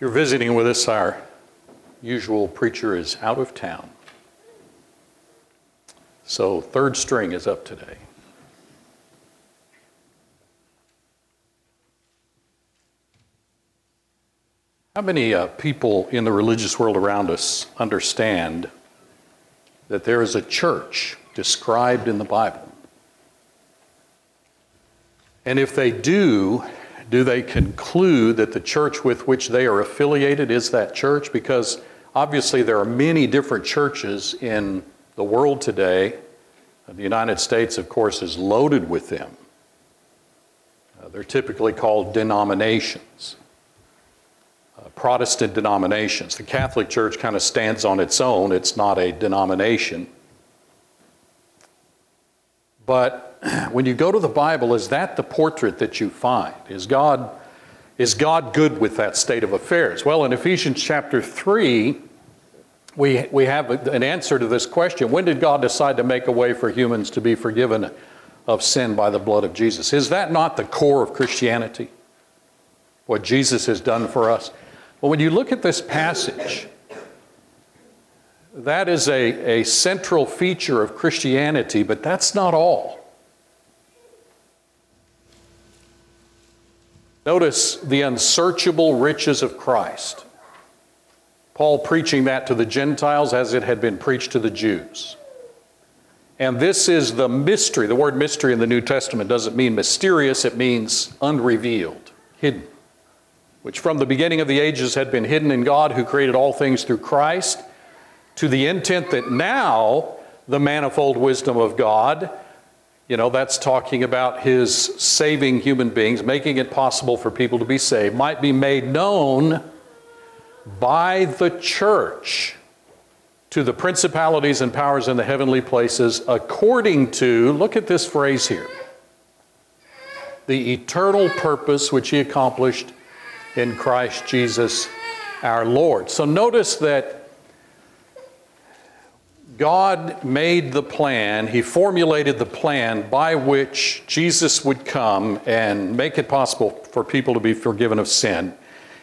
You're visiting with us, our usual preacher is out of town. So, third string is up today. How many uh, people in the religious world around us understand that there is a church described in the Bible? And if they do, do they conclude that the church with which they are affiliated is that church? Because obviously there are many different churches in the world today. The United States, of course, is loaded with them. Uh, they're typically called denominations. Uh, Protestant denominations. The Catholic Church kind of stands on its own, it's not a denomination. But when you go to the Bible, is that the portrait that you find? Is God, is God good with that state of affairs? Well, in Ephesians chapter 3, we, we have an answer to this question. When did God decide to make a way for humans to be forgiven of sin by the blood of Jesus? Is that not the core of Christianity? What Jesus has done for us? Well, when you look at this passage, that is a, a central feature of Christianity, but that's not all. Notice the unsearchable riches of Christ. Paul preaching that to the Gentiles as it had been preached to the Jews. And this is the mystery. The word mystery in the New Testament doesn't mean mysterious, it means unrevealed, hidden which from the beginning of the ages had been hidden in God who created all things through Christ, to the intent that now the manifold wisdom of God, you know, that's talking about his saving human beings, making it possible for people to be saved, might be made known by the church to the principalities and powers in the heavenly places according to, look at this phrase here, the eternal purpose which he accomplished in Christ Jesus our Lord. So notice that God made the plan, He formulated the plan by which Jesus would come and make it possible for people to be forgiven of sin.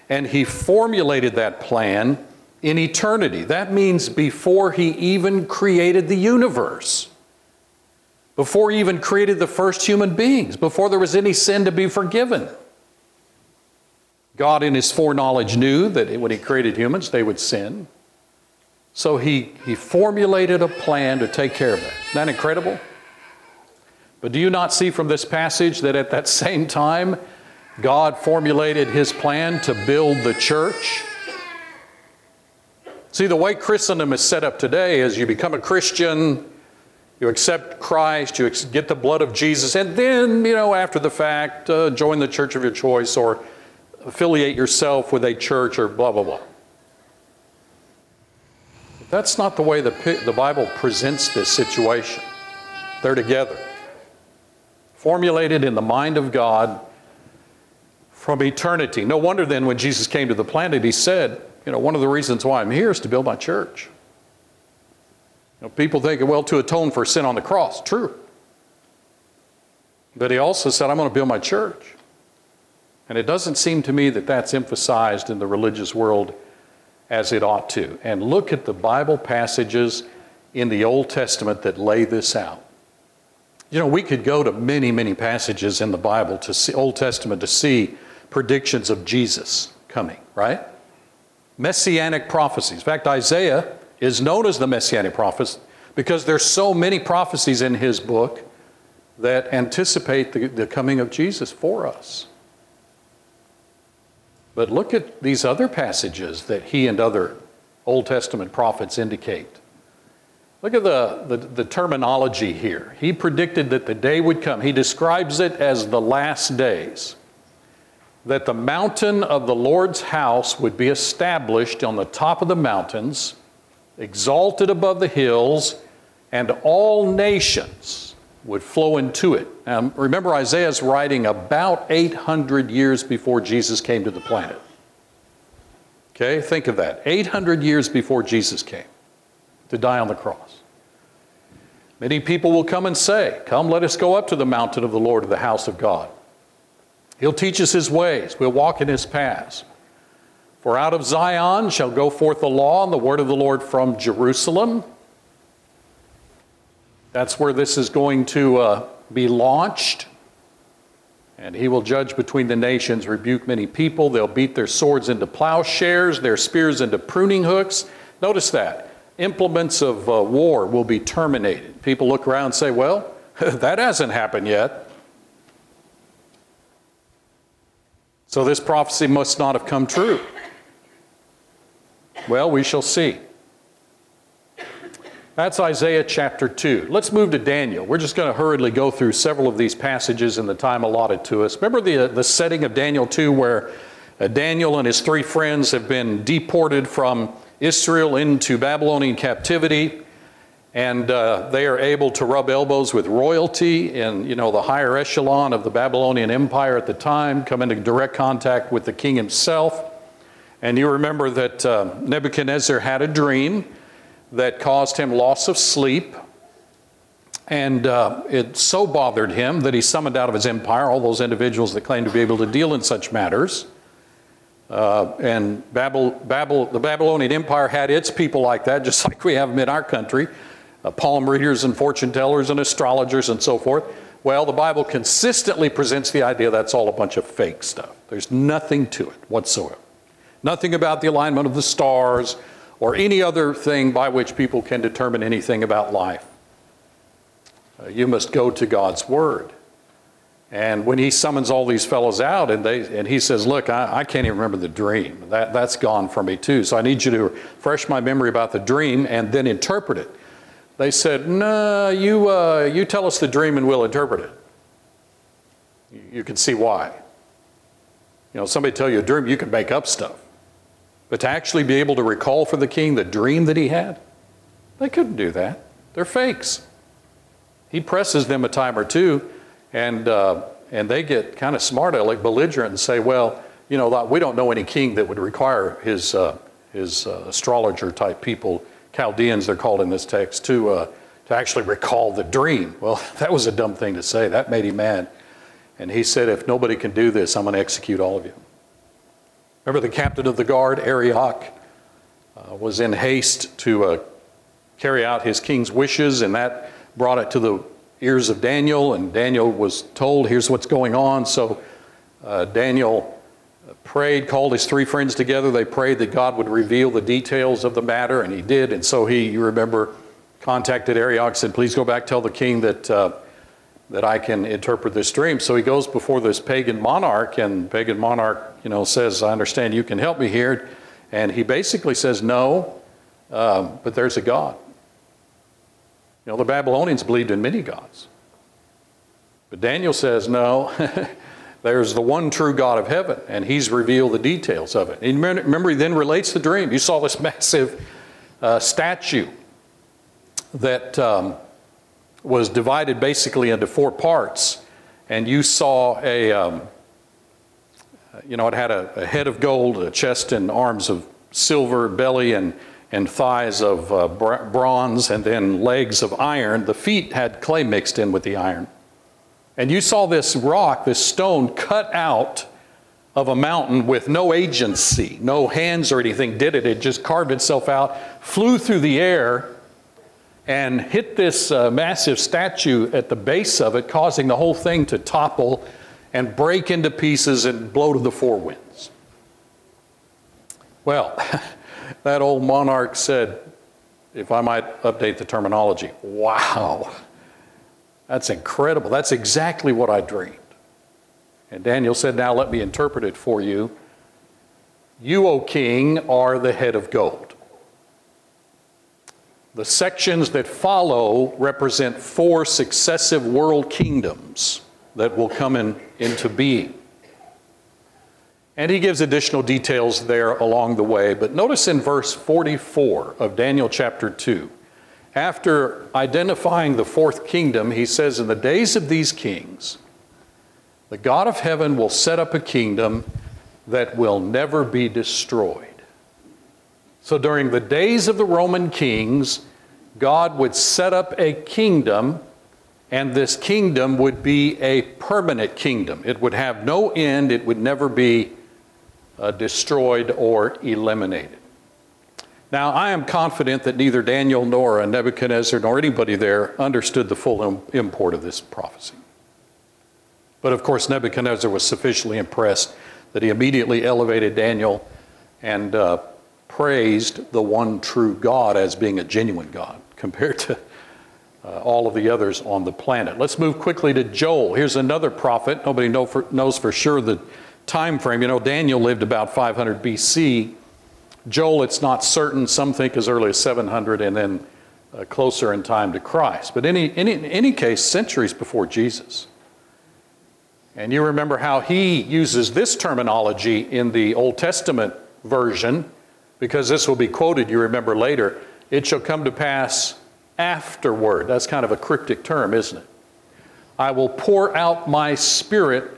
And He formulated that plan in eternity. That means before He even created the universe, before He even created the first human beings, before there was any sin to be forgiven. God, in his foreknowledge, knew that when he created humans, they would sin. So he, he formulated a plan to take care of that. Isn't that incredible? But do you not see from this passage that at that same time, God formulated his plan to build the church? See, the way Christendom is set up today is you become a Christian, you accept Christ, you get the blood of Jesus, and then, you know, after the fact, uh, join the church of your choice or affiliate yourself with a church or blah, blah, blah. That's not the way the, the Bible presents this situation. They're together. Formulated in the mind of God from eternity. No wonder then when Jesus came to the planet, he said, you know, one of the reasons why I'm here is to build my church. You know, people think, well, to atone for sin on the cross. True. But he also said, I'm going to build my church. And it doesn't seem to me that that's emphasized in the religious world as it ought to. And look at the Bible passages in the Old Testament that lay this out. You know, we could go to many, many passages in the Bible to see Old Testament to see predictions of Jesus coming, right? Messianic prophecies. In fact, Isaiah is known as the messianic prophet because there's so many prophecies in his book that anticipate the, the coming of Jesus for us. But look at these other passages that he and other Old Testament prophets indicate. Look at the, the, the, terminology here. He predicted that the day would come. He describes it as the last days. That the mountain of the Lord's house would be established on the top of the mountains, exalted above the hills, and all nations would flow into it. Now, remember, Isaiah's writing about 800 years before Jesus came to the planet. Okay, think of that. 800 years before Jesus came to die on the cross. Many people will come and say, Come, let us go up to the mountain of the Lord, to the house of God. He'll teach us his ways, we'll walk in his paths. For out of Zion shall go forth the law and the word of the Lord from Jerusalem. That's where this is going to uh, be launched. And he will judge between the nations, rebuke many people. They'll beat their swords into plowshares, their spears into pruning hooks. Notice that. Implements of uh, war will be terminated. People look around and say, well, that hasn't happened yet. So this prophecy must not have come true. Well, we shall see. That's Isaiah chapter 2. Let's move to Daniel. We're just going to hurriedly go through several of these passages in the time allotted to us. Remember the, the setting of Daniel 2 where uh, Daniel and his three friends have been deported from Israel into Babylonian captivity, and uh, they are able to rub elbows with royalty in you know, the higher echelon of the Babylonian Empire at the time, come into direct contact with the king himself. And you remember that uh, Nebuchadnezzar had a dream that caused him loss of sleep. And uh, it so bothered him that he summoned out of his empire all those individuals that claimed to be able to deal in such matters. Uh, and Babel, Babel, the Babylonian Empire had its people like that, just like we have them in our country uh, palm readers and fortune tellers and astrologers and so forth. Well, the Bible consistently presents the idea that's all a bunch of fake stuff. There's nothing to it whatsoever. Nothing about the alignment of the stars or any other thing by which people can determine anything about life. Uh, you must go to God's Word. And when he summons all these fellows out and, they, and he says, Look, I, I can't even remember the dream. That, that's gone from me too. So I need you to refresh my memory about the dream and then interpret it. They said, No, you, uh, you tell us the dream and we'll interpret it. You can see why. You know, somebody tell you a dream, you can make up stuff. But to actually be able to recall for the king the dream that he had, they couldn't do that. They're fakes. He presses them a time or two, and, uh, and they get kind of smart aleck, belligerent, and say, well, you know, we don't know any king that would require his, uh, his uh, astrologer type people, Chaldeans they're called in this text, to, uh, to actually recall the dream. Well, that was a dumb thing to say. That made him mad. And he said, if nobody can do this, I'm going to execute all of you. Remember the captain of the guard, Arioch, uh, was in haste to uh, carry out his king's wishes, and that brought it to the ears of Daniel, and Daniel was told, here's what's going on. So uh, Daniel prayed, called his three friends together. They prayed that God would reveal the details of the matter, and he did. And so he, you remember, contacted Arioch, said, please go back, tell the king that uh, that I can interpret this dream. So he goes before this pagan monarch, and pagan monarch, you know, says, "I understand you can help me here," and he basically says, "No, um, but there's a God." You know, the Babylonians believed in many gods, but Daniel says, "No." there's the one true God of heaven, and He's revealed the details of it. And remember, he then relates the dream. You saw this massive uh, statue that um, was divided basically into four parts. And you saw a, um, you know, it had a, a, head of gold, a chest and arms of silver, belly and, and thighs of uh, bronze, and then legs of iron. The feet had clay mixed in with the iron. And you saw this rock, this stone cut out of a mountain with no agency, no hands or anything did it. It just carved itself out, flew through the air, and hit this uh, massive statue at the base of it, causing the whole thing to topple and break into pieces and blow to the four winds. Well, that old monarch said, if I might update the terminology, wow, that's incredible. That's exactly what I dreamed. And Daniel said, Now let me interpret it for you. You, O king, are the head of gold. The sections that follow represent four successive world kingdoms that will come in, into being. And he gives additional details there along the way. But notice in verse 44 of Daniel chapter 2, after identifying the fourth kingdom, he says, In the days of these kings, the God of heaven will set up a kingdom that will never be destroyed. So during the days of the Roman kings, God would set up a kingdom, and this kingdom would be a permanent kingdom. It would have no end, it would never be uh, destroyed or eliminated. Now, I am confident that neither Daniel nor Nebuchadnezzar nor anybody there understood the full import of this prophecy. But of course, Nebuchadnezzar was sufficiently impressed that he immediately elevated Daniel and uh, praised the one true God as being a genuine God compared to uh, all of the others on the planet. Let's move quickly to Joel. Here's another prophet. Nobody know for, knows for sure the time frame. You know, Daniel lived about 500 BC. Joel, it's not certain. Some think as early as 700 and then uh, closer in time to Christ. But any, any, in any case, centuries before Jesus. And you remember how he uses this terminology in the Old Testament version, because this will be quoted, you remember later. It shall come to pass afterward. That's kind of a cryptic term, isn't it? I will pour out my spirit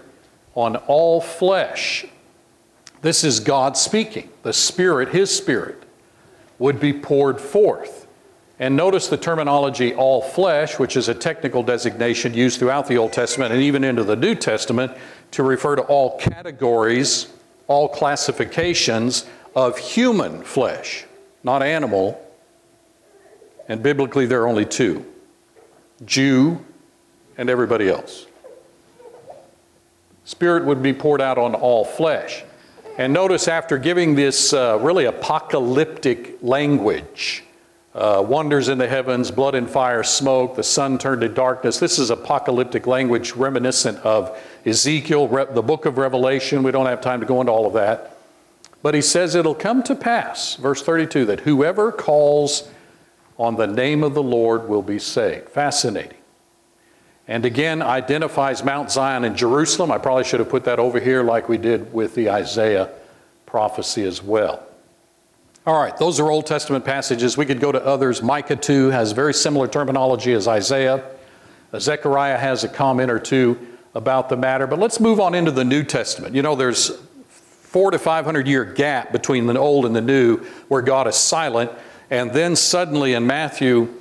on all flesh. This is God speaking. The Spirit, His Spirit, would be poured forth. And notice the terminology all flesh, which is a technical designation used throughout the Old Testament and even into the New Testament to refer to all categories, all classifications of human flesh, not animal, and biblically, there are only two Jew and everybody else. Spirit would be poured out on all flesh. And notice after giving this uh, really apocalyptic language, uh, wonders in the heavens, blood and fire, smoke, the sun turned to darkness. This is apocalyptic language reminiscent of Ezekiel, the book of Revelation. We don't have time to go into all of that. But he says it'll come to pass, verse 32, that whoever calls on the name of the Lord will be saved. Fascinating. And again, identifies Mount Zion and Jerusalem. I probably should have put that over here like we did with the Isaiah prophecy as well. All right, those are Old Testament passages. We could go to others. Micah 2 has very similar terminology as Isaiah. Zechariah has a comment or two about the matter. But let's move on into the New Testament. You know, there's four to 500 year gap between the Old and the New where God is silent. And then suddenly in Matthew,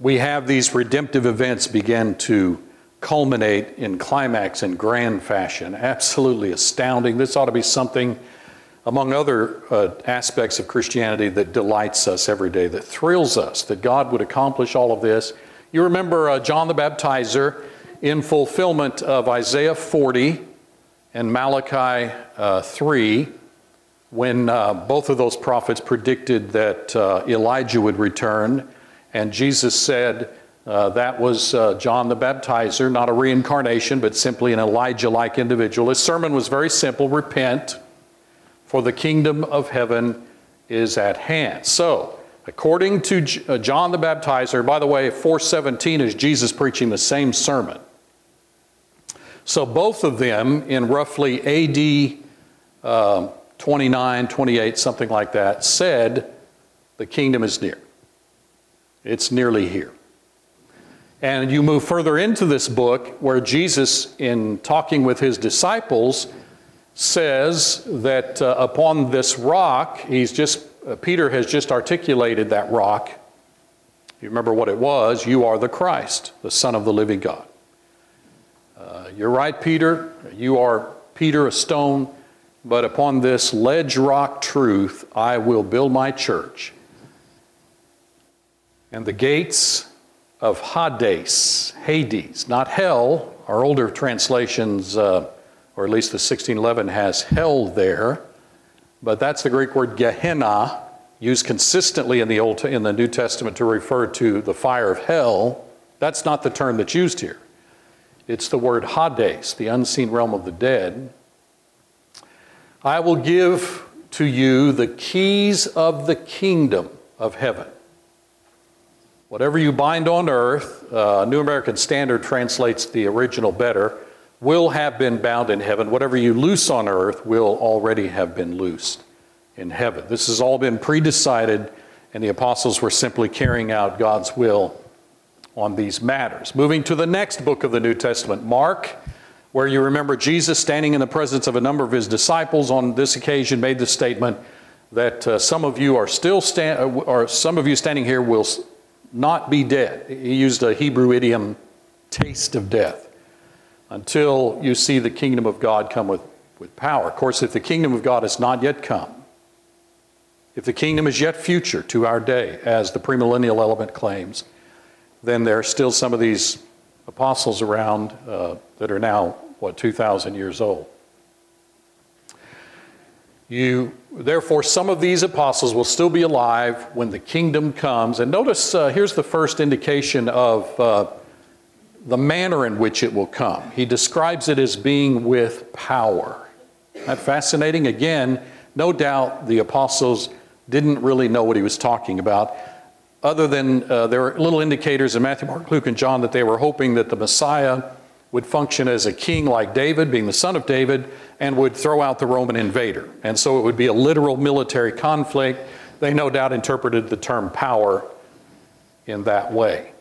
we have these redemptive events begin to culminate in climax in grand fashion. Absolutely astounding. This ought to be something, among other uh, aspects of Christianity, that delights us every day, that thrills us, that God would accomplish all of this. You remember uh, John the Baptizer in fulfillment of Isaiah 40 and Malachi uh, 3 when uh, both of those prophets predicted that uh, Elijah would return, and Jesus said uh, that was uh, John the Baptizer, not a reincarnation, but simply an Elijah like individual. His sermon was very simple repent, for the kingdom of heaven is at hand. So, according to J- uh, John the Baptizer, by the way, 417 is Jesus preaching the same sermon. So, both of them in roughly AD. 29, 28, something like that, said, The kingdom is near. It's nearly here. And you move further into this book where Jesus, in talking with his disciples, says that uh, upon this rock, he's just, uh, Peter has just articulated that rock. You remember what it was? You are the Christ, the Son of the living God. Uh, you're right, Peter. You are Peter, a stone but upon this ledge rock truth I will build my church. And the gates of Hades, Hades, not hell, our older translations, uh, or at least the 1611 has hell there, but that's the Greek word Gehenna, used consistently in the, Old, in the New Testament to refer to the fire of hell. That's not the term that's used here. It's the word Hades, the unseen realm of the dead. I will give to you the keys of the kingdom of heaven. Whatever you bind on earth, uh, New American Standard translates the original better, will have been bound in heaven. Whatever you loose on earth will already have been loosed in heaven. This has all been pre-decided, and the apostles were simply carrying out God's will on these matters. Moving to the next book of the New Testament, Mark where you remember Jesus standing in the presence of a number of his disciples on this occasion made the statement that uh, some of you are still stand, uh, or some of you standing here will not be dead. He used a Hebrew idiom, taste of death, until you see the kingdom of God come with with power. Of course, if the kingdom of God has not yet come, if the kingdom is yet future to our day, as the premillennial element claims, then there are still some of these apostles around uh, that are now, what, 2,000 years old. You, therefore, some of these apostles will still be alive when the kingdom comes. And notice uh, here's the first indication of uh, the manner in which it will come. He describes it as being with power. That fascinating? Again, no doubt the apostles didn't really know what he was talking about, other than uh, there are little indicators in Matthew, Mark, Luke, and John that they were hoping that the Messiah would function as a king like David, being the son of David, and would throw out the Roman invader. And so it would be a literal military conflict. They no doubt interpreted the term power in that way.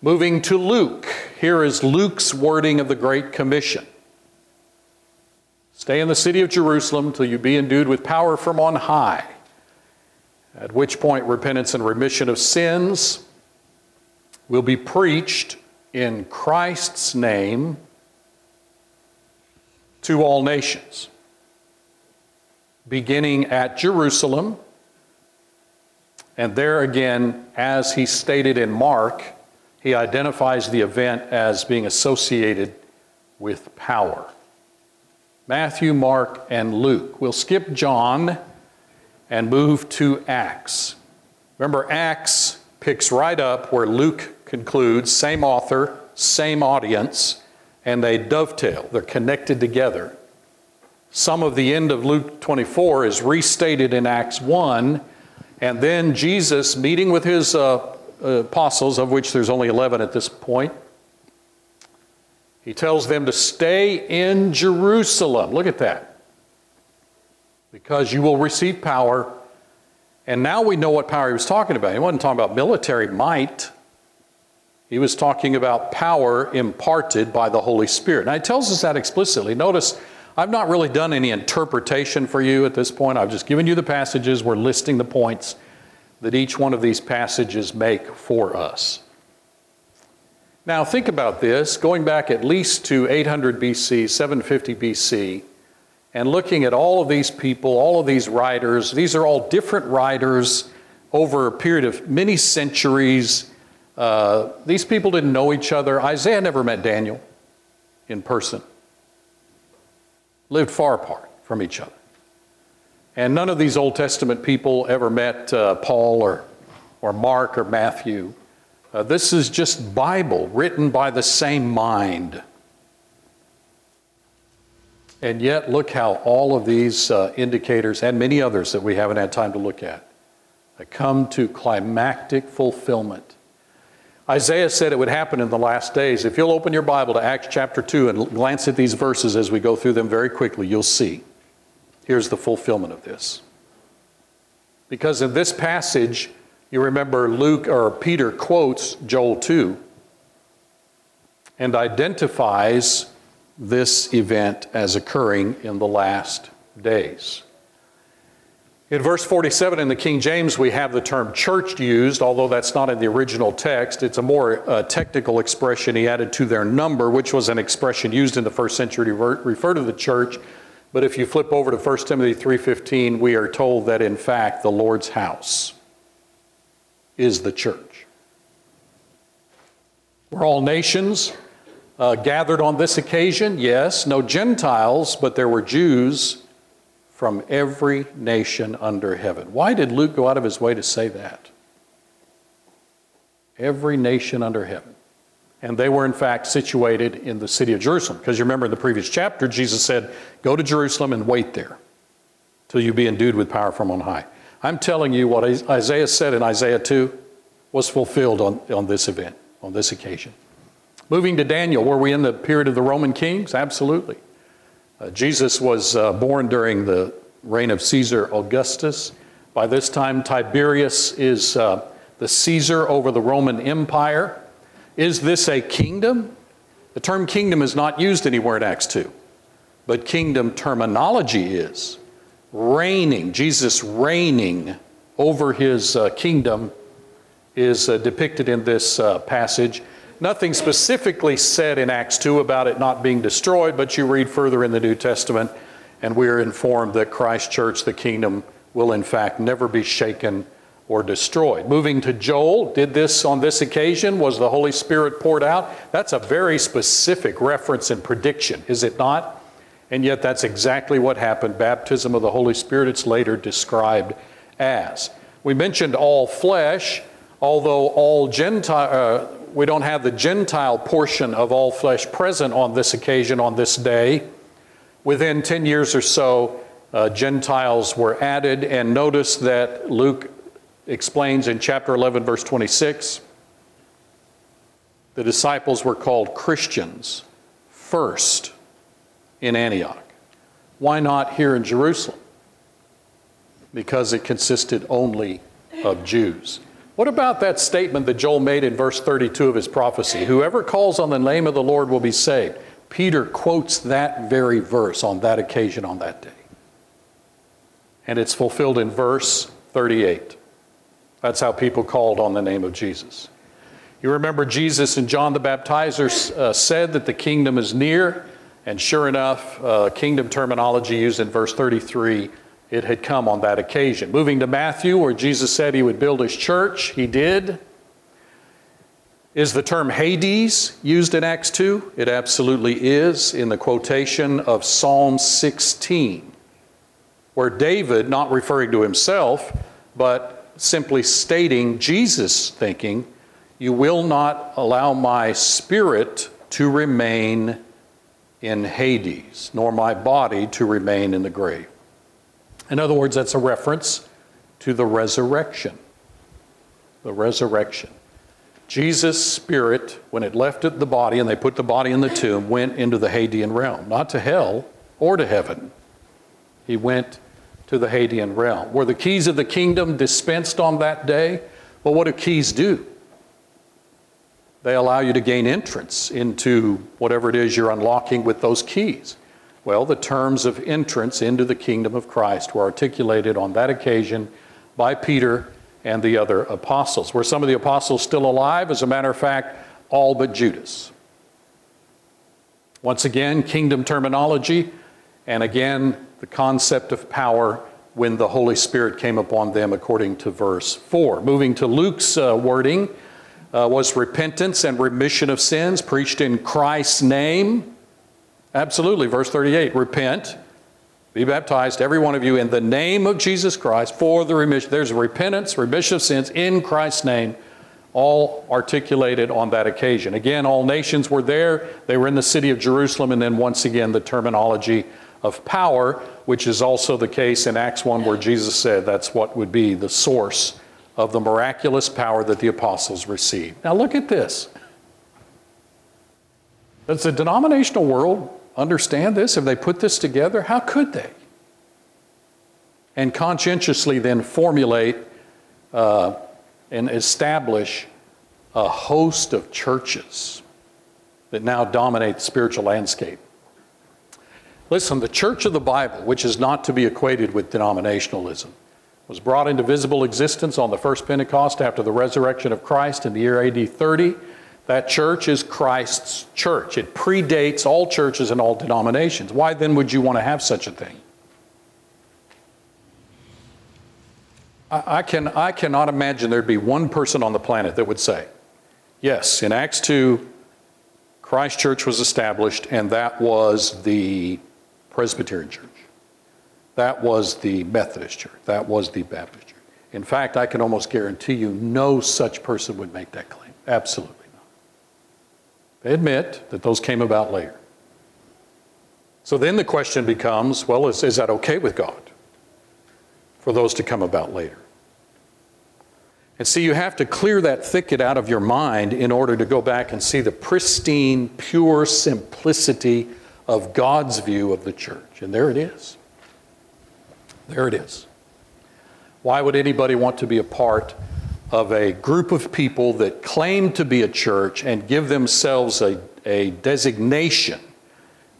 Moving to Luke, here is Luke's wording of the Great Commission. Stay in the city of Jerusalem till you be endued with power from on high at which point repentance and remission of sins will be preached in Christ's name to all nations, beginning at Jerusalem. And there again, as he stated in Mark, he identifies the event as being associated with power. Matthew, Mark, and Luke. We'll skip John and move to Acts. Remember, Acts picks right up where Luke concludes, same author, same audience, and they dovetail. They're connected together. Some of the end of Luke 24 is restated in Acts 1, and then Jesus meeting with his uh, apostles, of which there's only 11 at this point, he tells them to stay in Jerusalem. Look at that because you will receive power. And now we know what power he was talking about. He wasn't talking about military might. He was talking about power imparted by the Holy Spirit. Now, he tells us that explicitly. Notice, I've not really done any interpretation for you at this point. I've just given you the passages. We're listing the points that each one of these passages make for us. Now, think about this going back at least to 800 BC, 750 BC and looking at all of these people, all of these writers. These are all different writers over a period of many centuries. Uh, these people didn't know each other. Isaiah never met Daniel in person, lived far apart from each other. And none of these Old Testament people ever met uh, Paul or, or Mark or Matthew. Uh, this is just Bible written by the same mind. And yet, look how all of these uh, indicators and many others that we haven't had time to look at come to climactic fulfillment. Isaiah said it would happen in the last days. If you'll open your Bible to Acts chapter 2 and glance at these verses as we go through them very quickly, you'll see. Here's the fulfillment of this. Because in this passage, you remember Luke or Peter quotes Joel 2 and identifies this event as occurring in the last days. In verse 47 in the King James, we have the term church used, although that's not in the original text. It's a more uh, technical expression he added to their number, which was an expression used in the first century to refer to the church. But if you flip over to 1 Timothy 3:15, we are told that in fact the Lord's house is the church. We're all nations, uh, gathered on this occasion? Yes, no Gentiles, but there were Jews from every nation under heaven. Why did Luke go out of his way to say that? Every nation under heaven. And they were, in fact, situated in the city of Jerusalem. Because you remember in the previous chapter, Jesus said, Go to Jerusalem and wait there till you be endued with power from on high. I'm telling you what Isaiah said in Isaiah 2 was fulfilled on, on this event, on this occasion. Moving to Daniel, were we in the period of the Roman kings? Absolutely. Uh, Jesus was uh, born during the reign of Caesar Augustus. By this time, Tiberius is uh, the Caesar over the Roman Empire. Is this a kingdom? The term kingdom is not used anywhere in Acts 2, but kingdom terminology is. Reigning, Jesus reigning over his uh, kingdom is uh, depicted in this uh, passage. Nothing specifically said in Acts 2 about it not being destroyed, but you read further in the New Testament, and we are informed that Christ Church, the kingdom, will in fact never be shaken or destroyed. Moving to Joel, did this on this occasion? Was the Holy Spirit poured out? That's a very specific reference and prediction, is it not? And yet, that's exactly what happened. Baptism of the Holy Spirit, it's later described as. We mentioned all flesh, although all Gentile, uh, we don't have the Gentile portion of all flesh present on this occasion, on this day. Within 10 years or so, uh, Gentiles were added, and notice that Luke explains in chapter 11, verse 26 the disciples were called Christians first in Antioch. Why not here in Jerusalem? Because it consisted only of Jews. What about that statement that Joel made in verse 32 of his prophecy? Whoever calls on the name of the Lord will be saved. Peter quotes that very verse on that occasion on that day. And it's fulfilled in verse 38. That's how people called on the name of Jesus. You remember Jesus and John the Baptizer uh, said that the kingdom is near, and sure enough, uh, kingdom terminology used in verse 33, it had come on that occasion. Moving to Matthew, where Jesus said he would build his church, he did. Is the term Hades used in Acts 2? It absolutely is in the quotation of Psalm 16, where David, not referring to himself, but simply stating Jesus' thinking, you will not allow my spirit to remain in Hades, nor my body to remain in the grave. In other words, that's a reference to the resurrection. The resurrection. Jesus' spirit, when it left the body and they put the body in the tomb, went into the Hadean realm, not to hell or to heaven. He went to the Hadean realm. Were the keys of the kingdom dispensed on that day? Well, what do keys do? They allow you to gain entrance into whatever it is you're unlocking with those keys. Well, the terms of entrance into the kingdom of Christ were articulated on that occasion by Peter and the other apostles. Were some of the apostles still alive? As a matter of fact, all but Judas. Once again, kingdom terminology, and again, the concept of power when the Holy Spirit came upon them, according to verse 4. Moving to Luke's uh, wording, uh, was repentance and remission of sins preached in Christ's name? Absolutely. Verse 38 Repent, be baptized, every one of you, in the name of Jesus Christ for the remission. There's repentance, remission of sins in Christ's name, all articulated on that occasion. Again, all nations were there. They were in the city of Jerusalem, and then once again, the terminology of power, which is also the case in Acts 1 where Jesus said that's what would be the source of the miraculous power that the apostles received. Now look at this. Does the denominational world understand this? Have they put this together? How could they? And conscientiously then formulate uh, and establish a host of churches that now dominate the spiritual landscape. Listen, the church of the Bible, which is not to be equated with denominationalism, was brought into visible existence on the first Pentecost after the resurrection of Christ in the year AD 30. That church is Christ's church. It predates all churches and all denominations. Why then would you want to have such a thing? I, can, I cannot imagine there'd be one person on the planet that would say, yes, in Acts 2, Christ Church was established, and that was the Presbyterian Church. That was the Methodist Church. That was the Baptist Church. In fact, I can almost guarantee you no such person would make that claim. Absolutely. They admit that those came about later. So then the question becomes well, is, is that okay with God for those to come about later? And see, you have to clear that thicket out of your mind in order to go back and see the pristine, pure simplicity of God's view of the church. And there it is. There it is. Why would anybody want to be a part of a group of people that claim to be a church and give themselves a, a designation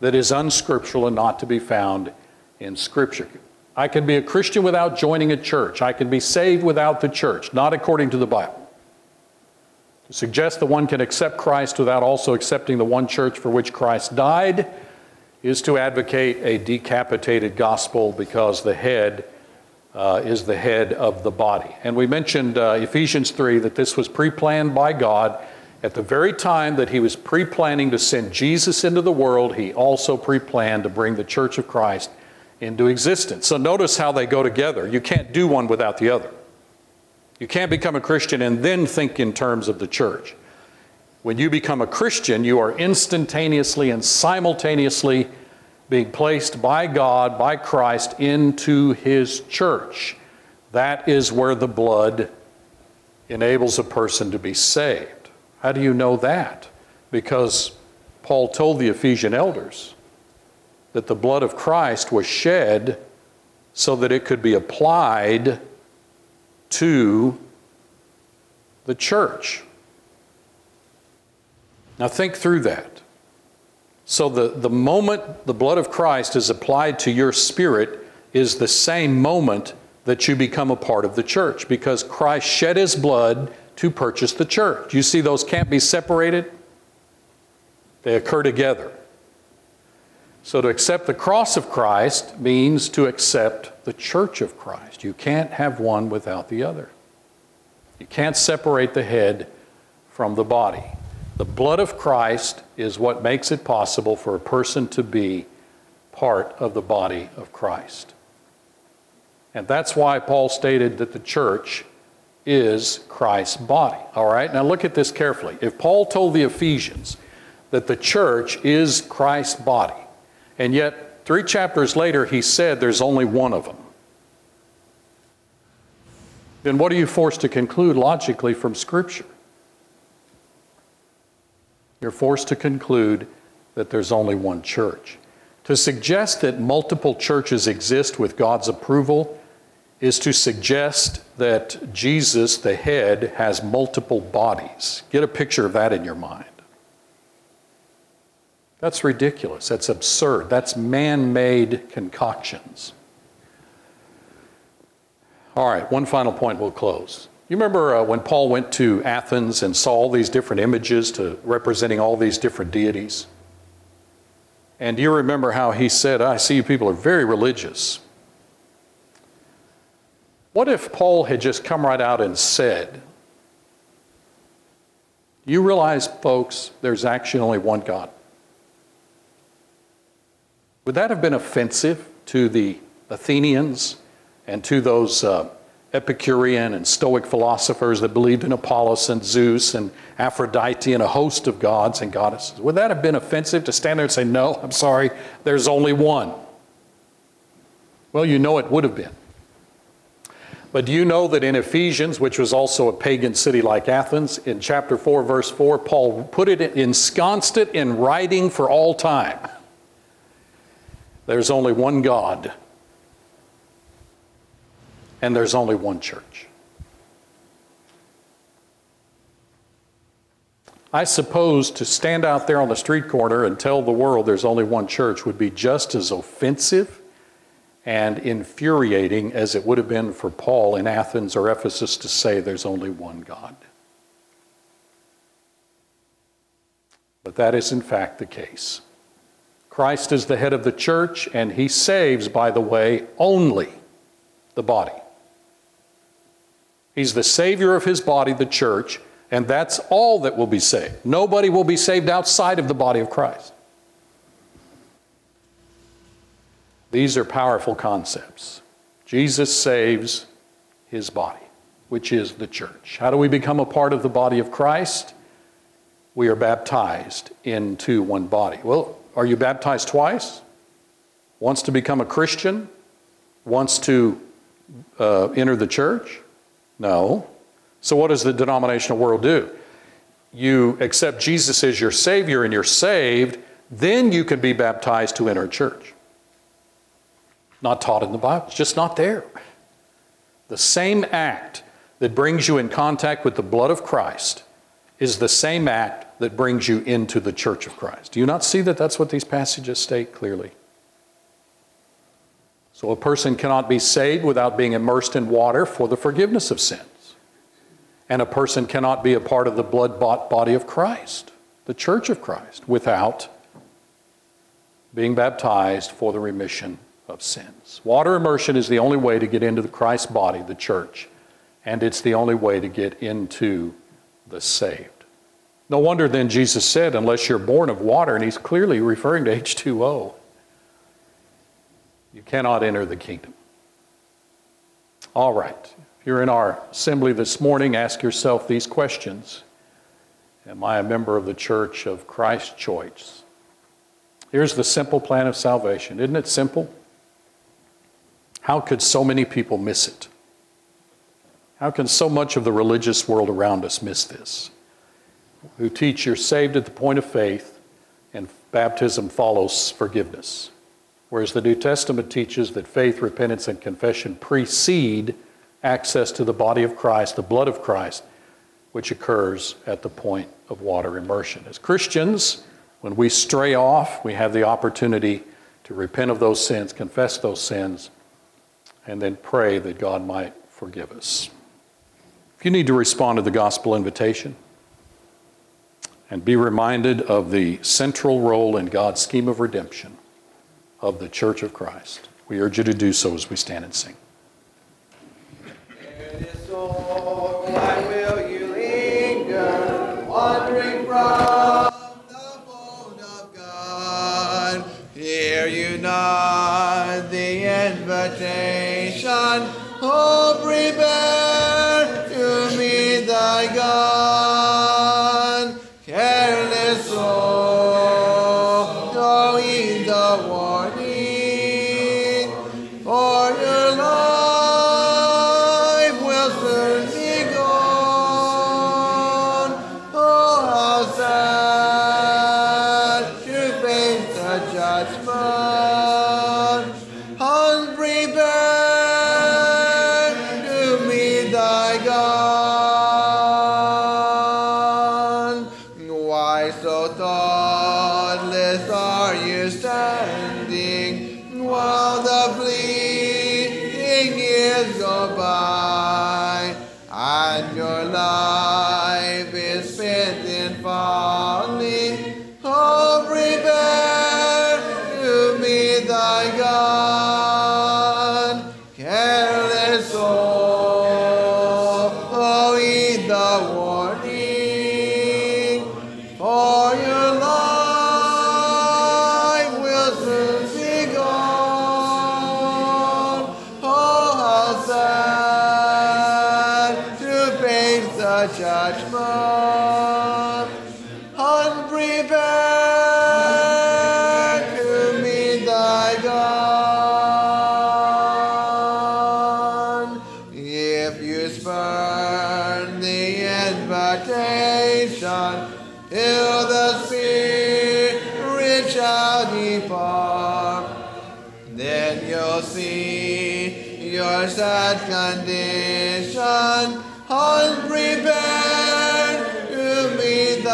that is unscriptural and not to be found in Scripture? I can be a Christian without joining a church. I can be saved without the church, not according to the Bible. To suggest that one can accept Christ without also accepting the one church for which Christ died is to advocate a decapitated gospel because the head uh, is the head of the body. And we mentioned uh, Ephesians 3 that this was pre planned by God. At the very time that he was pre planning to send Jesus into the world, he also pre planned to bring the church of Christ into existence. So notice how they go together. You can't do one without the other. You can't become a Christian and then think in terms of the church. When you become a Christian, you are instantaneously and simultaneously being placed by God, by Christ, into His church. That is where the blood enables a person to be saved. How do you know that? Because Paul told the Ephesian elders that the blood of Christ was shed so that it could be applied to the church. Now, think through that. So, the, the moment the blood of Christ is applied to your spirit is the same moment that you become a part of the church because Christ shed his blood to purchase the church. You see, those can't be separated, they occur together. So, to accept the cross of Christ means to accept the church of Christ. You can't have one without the other. You can't separate the head from the body. The blood of Christ is what makes it possible for a person to be part of the body of Christ. And that's why Paul stated that the church is Christ's body. All right, now look at this carefully. If Paul told the Ephesians that the church is Christ's body, and yet, three chapters later, he said there's only one of them. Then what are you forced to conclude logically from Scripture? You're forced to conclude that there's only one church. To suggest that multiple churches exist with God's approval is to suggest that Jesus, the head, has multiple bodies. Get a picture of that in your mind. That's ridiculous. That's absurd. That's man made concoctions. All right, one final point, we'll close. You remember uh, when Paul went to Athens and saw all these different images to representing all these different deities? And you remember how he said, I see you people are very religious. What if Paul had just come right out and said, You realize, folks, there's actually only one God? Would that have been offensive to the Athenians and to those uh, Epicurean and Stoic philosophers that believed in Apollos and Zeus and Aphrodite and a host of gods and goddesses? Would that have been offensive to stand there and say, No, I'm sorry, there's only one? Well, you know it would have been. But do you know that in Ephesians, which was also a pagan city like Athens, in chapter 4, verse 4, Paul put it, ensconced it in writing for all time. There's only one God, and there's only one church. I suppose to stand out there on the street corner and tell the world there's only one church would be just as offensive and infuriating as it would have been for Paul in Athens or Ephesus to say there's only one God. But that is, in fact, the case. Christ is the head of the church, and he saves, by the way, only the body. He's the Savior of his body, the church, and that's all that will be saved. Nobody will be saved outside of the body of Christ. These are powerful concepts. Jesus saves his body, which is the church. How do we become a part of the body of Christ? We are baptized into one body. Well, are you baptized twice? Once to become a Christian? Once to uh, enter the church? No. So, what does the denominational world do? You accept Jesus as your Savior and you're saved, then you can be baptized to enter a church. Not taught in the Bible, it's just not there. The same act that brings you in contact with the blood of Christ is the same act that brings you into the church of Christ. Do you not see that that's what these passages state clearly? So a person cannot be saved without being immersed in water for the forgiveness of sins. And a person cannot be a part of the blood bought body of Christ, the church of Christ, without being baptized for the remission of sins. Water immersion is the only way to get into the Christ body, the church, and it's the only way to get into the saved. No wonder then Jesus said, unless you're born of water, and he's clearly referring to H2O, you cannot enter the kingdom. All right. If you're in our assembly this morning, ask yourself these questions Am I a member of the church of Christ choice? Here's the simple plan of salvation. Isn't it simple? How could so many people miss it? How can so much of the religious world around us miss this? Who teach you're saved at the point of faith and baptism follows forgiveness. Whereas the New Testament teaches that faith, repentance, and confession precede access to the body of Christ, the blood of Christ, which occurs at the point of water immersion. As Christians, when we stray off, we have the opportunity to repent of those sins, confess those sins, and then pray that God might forgive us. If you need to respond to the gospel invitation and be reminded of the central role in God's scheme of redemption, of the Church of Christ. We urge you to do so as we stand and sing. Hear you not the invitation, are you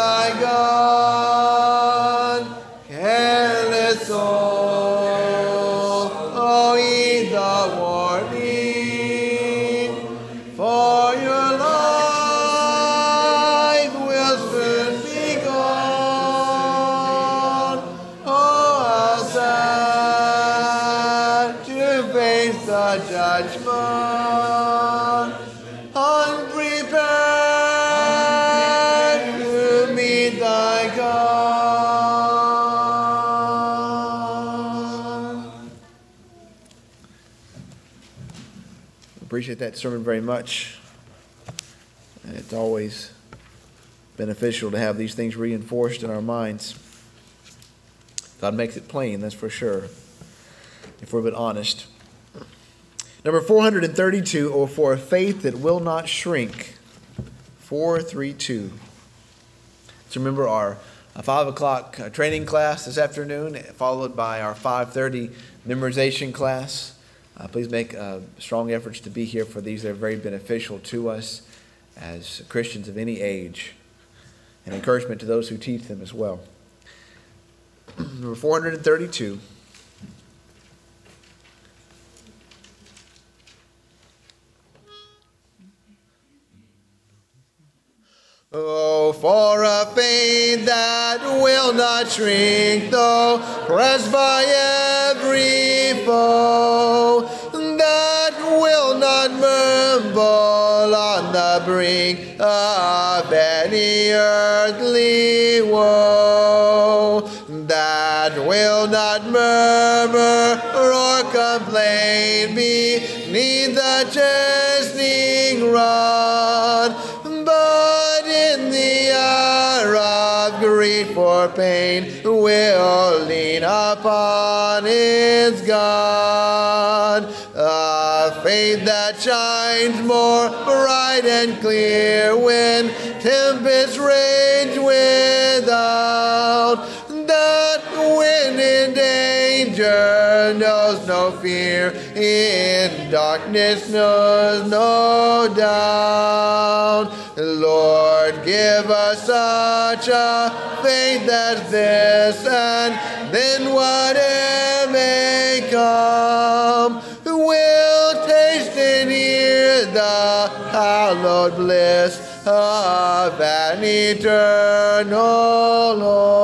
thy God. That sermon very much. And it's always beneficial to have these things reinforced in our minds. God makes it plain, that's for sure, if we're but honest. Number 432, or for a faith that will not shrink. 432. Let's remember our uh, 5 o'clock uh, training class this afternoon, followed by our 5.30 memorization class. Uh, please make uh, strong efforts to be here for these. They're very beneficial to us as Christians of any age, and encouragement to those who teach them as well. Number 432. Oh, for a faith that will not shrink, though pressed by every foe, not on the brink of any earthly woe, that will not murmur or complain beneath the chastening rod, but in the hour of grief or pain will lean upon its God. That shines more bright and clear when tempests rage without. That when in danger knows no fear, in darkness knows no doubt. Lord, give us such a faith as this, and then whatever may come, hallowed bliss of an eternal Lord.